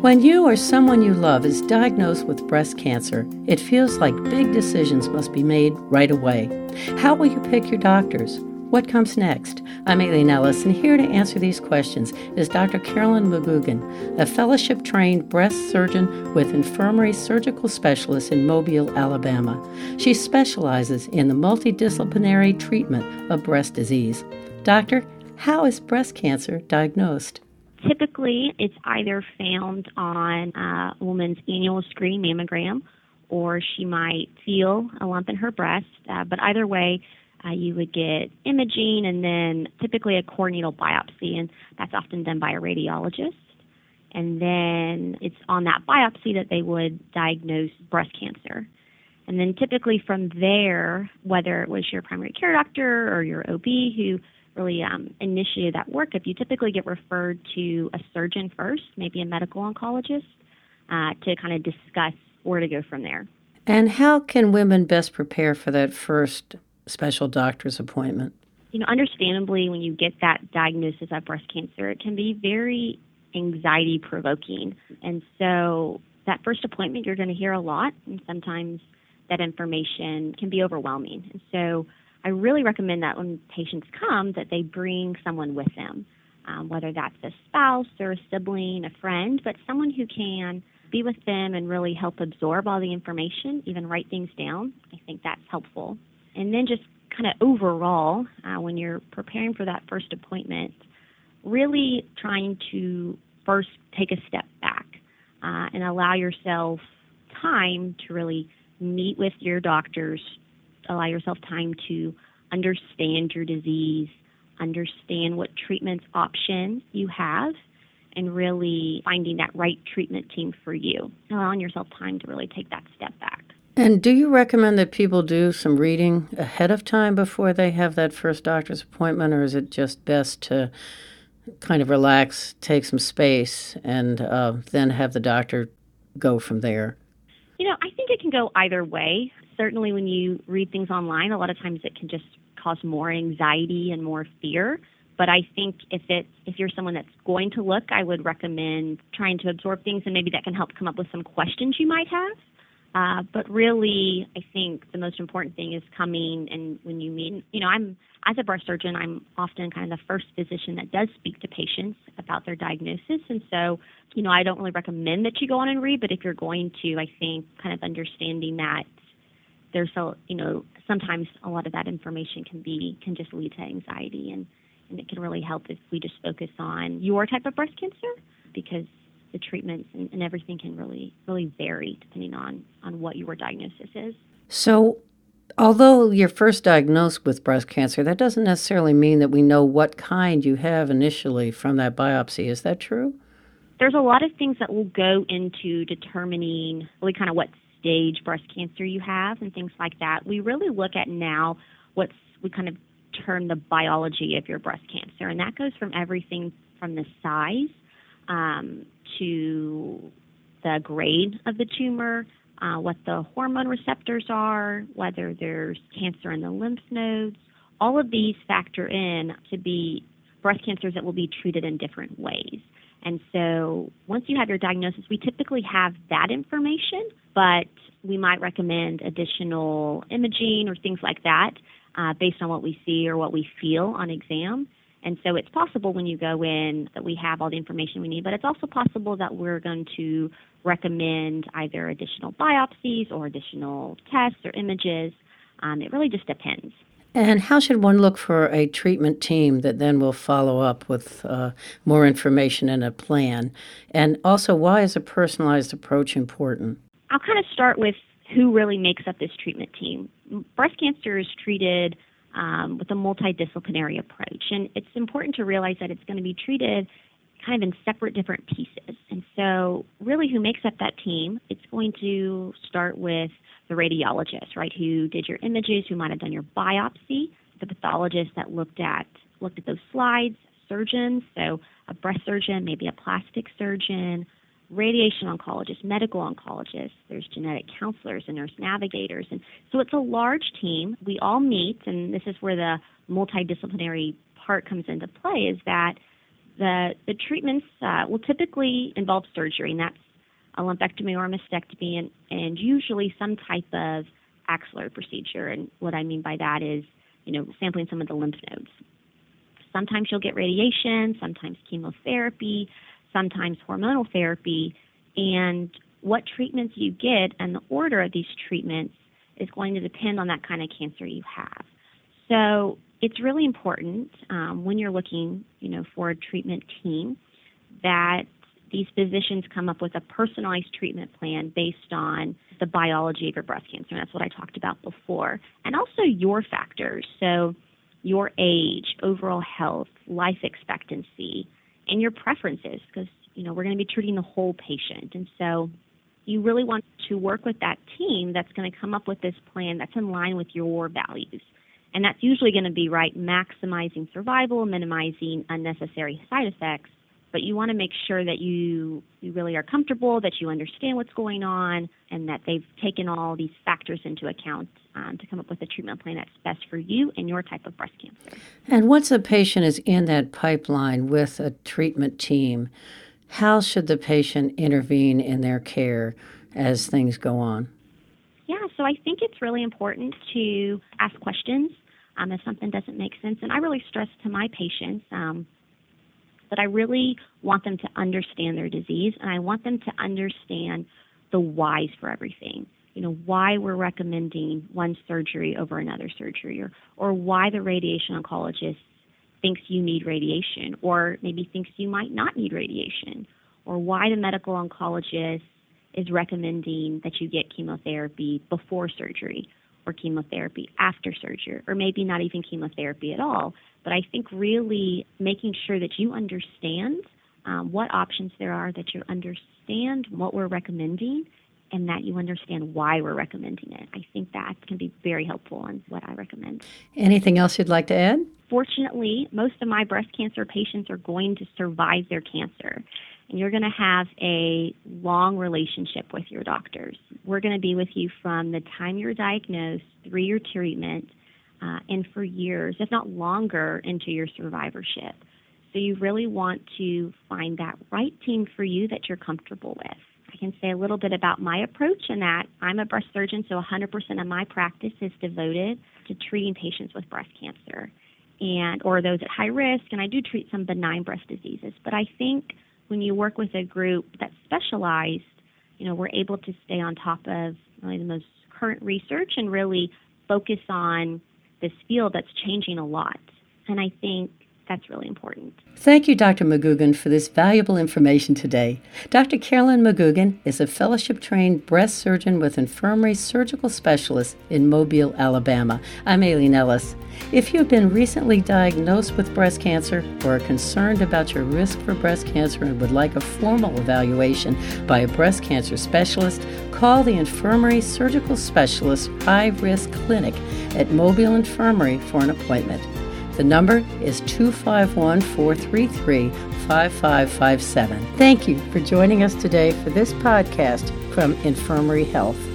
When you or someone you love is diagnosed with breast cancer, it feels like big decisions must be made right away. How will you pick your doctors? What comes next? I'm Aileen Ellis, and here to answer these questions is Dr. Caroline McGugin, a fellowship trained breast surgeon with infirmary surgical specialist in Mobile, Alabama. She specializes in the multidisciplinary treatment of breast disease. Doctor, how is breast cancer diagnosed? Typically, it's either found on a woman's annual screen mammogram or she might feel a lump in her breast. Uh, but either way, uh, you would get imaging and then typically a core needle biopsy, and that's often done by a radiologist. And then it's on that biopsy that they would diagnose breast cancer. And then typically from there, whether it was your primary care doctor or your OB who really um, initiated that workup, you typically get referred to a surgeon first, maybe a medical oncologist, uh, to kind of discuss where to go from there. And how can women best prepare for that first special doctor's appointment? You know, understandably, when you get that diagnosis of breast cancer, it can be very anxiety provoking. And so, that first appointment, you're going to hear a lot, and sometimes that information can be overwhelming. And so, I really recommend that when patients come, that they bring someone with them, um, whether that's a spouse or a sibling, a friend, but someone who can be with them and really help absorb all the information, even write things down. I think that's helpful. And then just kind of overall, uh, when you're preparing for that first appointment, really trying to first take a step back uh, and allow yourself time to really meet with your doctors, allow yourself time to understand your disease, understand what treatment options you have, and really finding that right treatment team for you, allowing yourself time to really take that step back. And do you recommend that people do some reading ahead of time before they have that first doctor's appointment, or is it just best to kind of relax, take some space, and uh, then have the doctor go from there? You know, I think it can go either way. Certainly, when you read things online, a lot of times it can just cause more anxiety and more fear. But I think if it if you're someone that's going to look, I would recommend trying to absorb things, and maybe that can help come up with some questions you might have. Uh, but really, I think the most important thing is coming and when you meet, you know, I'm, as a breast surgeon, I'm often kind of the first physician that does speak to patients about their diagnosis. And so, you know, I don't really recommend that you go on and read, but if you're going to, I think kind of understanding that there's so you know, sometimes a lot of that information can be, can just lead to anxiety and, and it can really help if we just focus on your type of breast cancer because the treatments and, and everything can really really vary depending on on what your diagnosis is. So although you're first diagnosed with breast cancer, that doesn't necessarily mean that we know what kind you have initially from that biopsy. Is that true? There's a lot of things that will go into determining really kind of what stage breast cancer you have and things like that. We really look at now what's we kind of term the biology of your breast cancer, and that goes from everything from the size um, to the grade of the tumor, uh, what the hormone receptors are, whether there's cancer in the lymph nodes. All of these factor in to be breast cancers that will be treated in different ways. And so once you have your diagnosis, we typically have that information, but we might recommend additional imaging or things like that uh, based on what we see or what we feel on exam. And so it's possible when you go in that we have all the information we need, but it's also possible that we're going to recommend either additional biopsies or additional tests or images. Um, it really just depends. And how should one look for a treatment team that then will follow up with uh, more information and a plan? And also, why is a personalized approach important? I'll kind of start with who really makes up this treatment team. Breast cancer is treated um, with a multidisciplinary approach. And it's important to realize that it's going to be treated kind of in separate different pieces. And so, really, who makes up that team? It's going to start with the radiologist, right, who did your images, who might have done your biopsy, the pathologist that looked at looked at those slides, surgeons, so a breast surgeon, maybe a plastic surgeon, radiation oncologists, medical oncologists, there's genetic counselors and nurse navigators. And so it's a large team. We all meet, and this is where the multidisciplinary part comes into play is that The, the treatments uh, will typically involve surgery, and that's a lumpectomy or a mastectomy, and, and usually some type of axillary procedure. And what I mean by that is, you know, sampling some of the lymph nodes. Sometimes you'll get radiation, sometimes chemotherapy, sometimes hormonal therapy, and what treatments you get and the order of these treatments is going to depend on that kind of cancer you have. So it's really important um, when you're looking, you know, for a treatment team that these physicians come up with a personalized treatment plan based on the biology of your breast cancer. And that's what I talked about before. And also your factors. So your age, overall health, life expectancy, and your preferences, because, you know, we're going to be treating the whole patient. And so you really want to work with that team that's going to come up with this plan that's in line with your values. And that's usually going to be right maximizing survival, minimizing unnecessary side effects. But you want to make sure that you you really are comfortable, that you understand what's going on, and that they've taken all these factors into account um, to come up with a treatment plan that's best for you and your type of breast cancer. And once a patient is in that pipeline with a treatment team, how should the patient intervene in their care as things go on? Yeah, so I think it's really important to ask questions um, if something doesn't make sense. And I really stress to my patients um, that I really want them to understand their disease and I want them to understand the whys for everything. You know, why we're recommending one surgery over another surgery or, or why the radiation oncologist thinks you need radiation, or maybe thinks you might not need radiation, or why the medical oncologist is recommending that you get chemotherapy before surgery or chemotherapy after surgery, or maybe not even chemotherapy at all. But I think really making sure that you understand um, what options there are, that you understand what we're recommending, and that you understand why we're recommending it. I think that can be very helpful in what I recommend. Anything else you'd like to add? Fortunately, most of my breast cancer patients are going to survive their cancer. And you're going to have a long relationship with your doctors. We're going to be with you from the time you're diagnosed through your treatment uh, and for years, if not longer, into your survivorship. So you really want to find that right team for you that you're comfortable with. I can say a little bit about my approach in that I'm a breast surgeon, so 100% of my practice is devoted to treating patients with breast cancer and or those at high risk and I do treat some benign breast diseases but I think when you work with a group that's specialized you know we're able to stay on top of really the most current research and really focus on this field that's changing a lot. And I think that's really important. Thank you, Dr. McGugin, for this valuable information today. Dr. Caroline McGugin is a fellowship trained breast surgeon with Infirmary Surgical Specialist in Mobile, Alabama. I'm Aileen Ellis. If you've been recently diagnosed with breast cancer or are concerned about your risk for breast cancer and would like a formal evaluation by a breast cancer specialist, call the Infirmary Surgical Specialist High Risk Clinic at Mobile Infirmary for an appointment. The number is 251 433 5557. Thank you for joining us today for this podcast from Infirmary Health.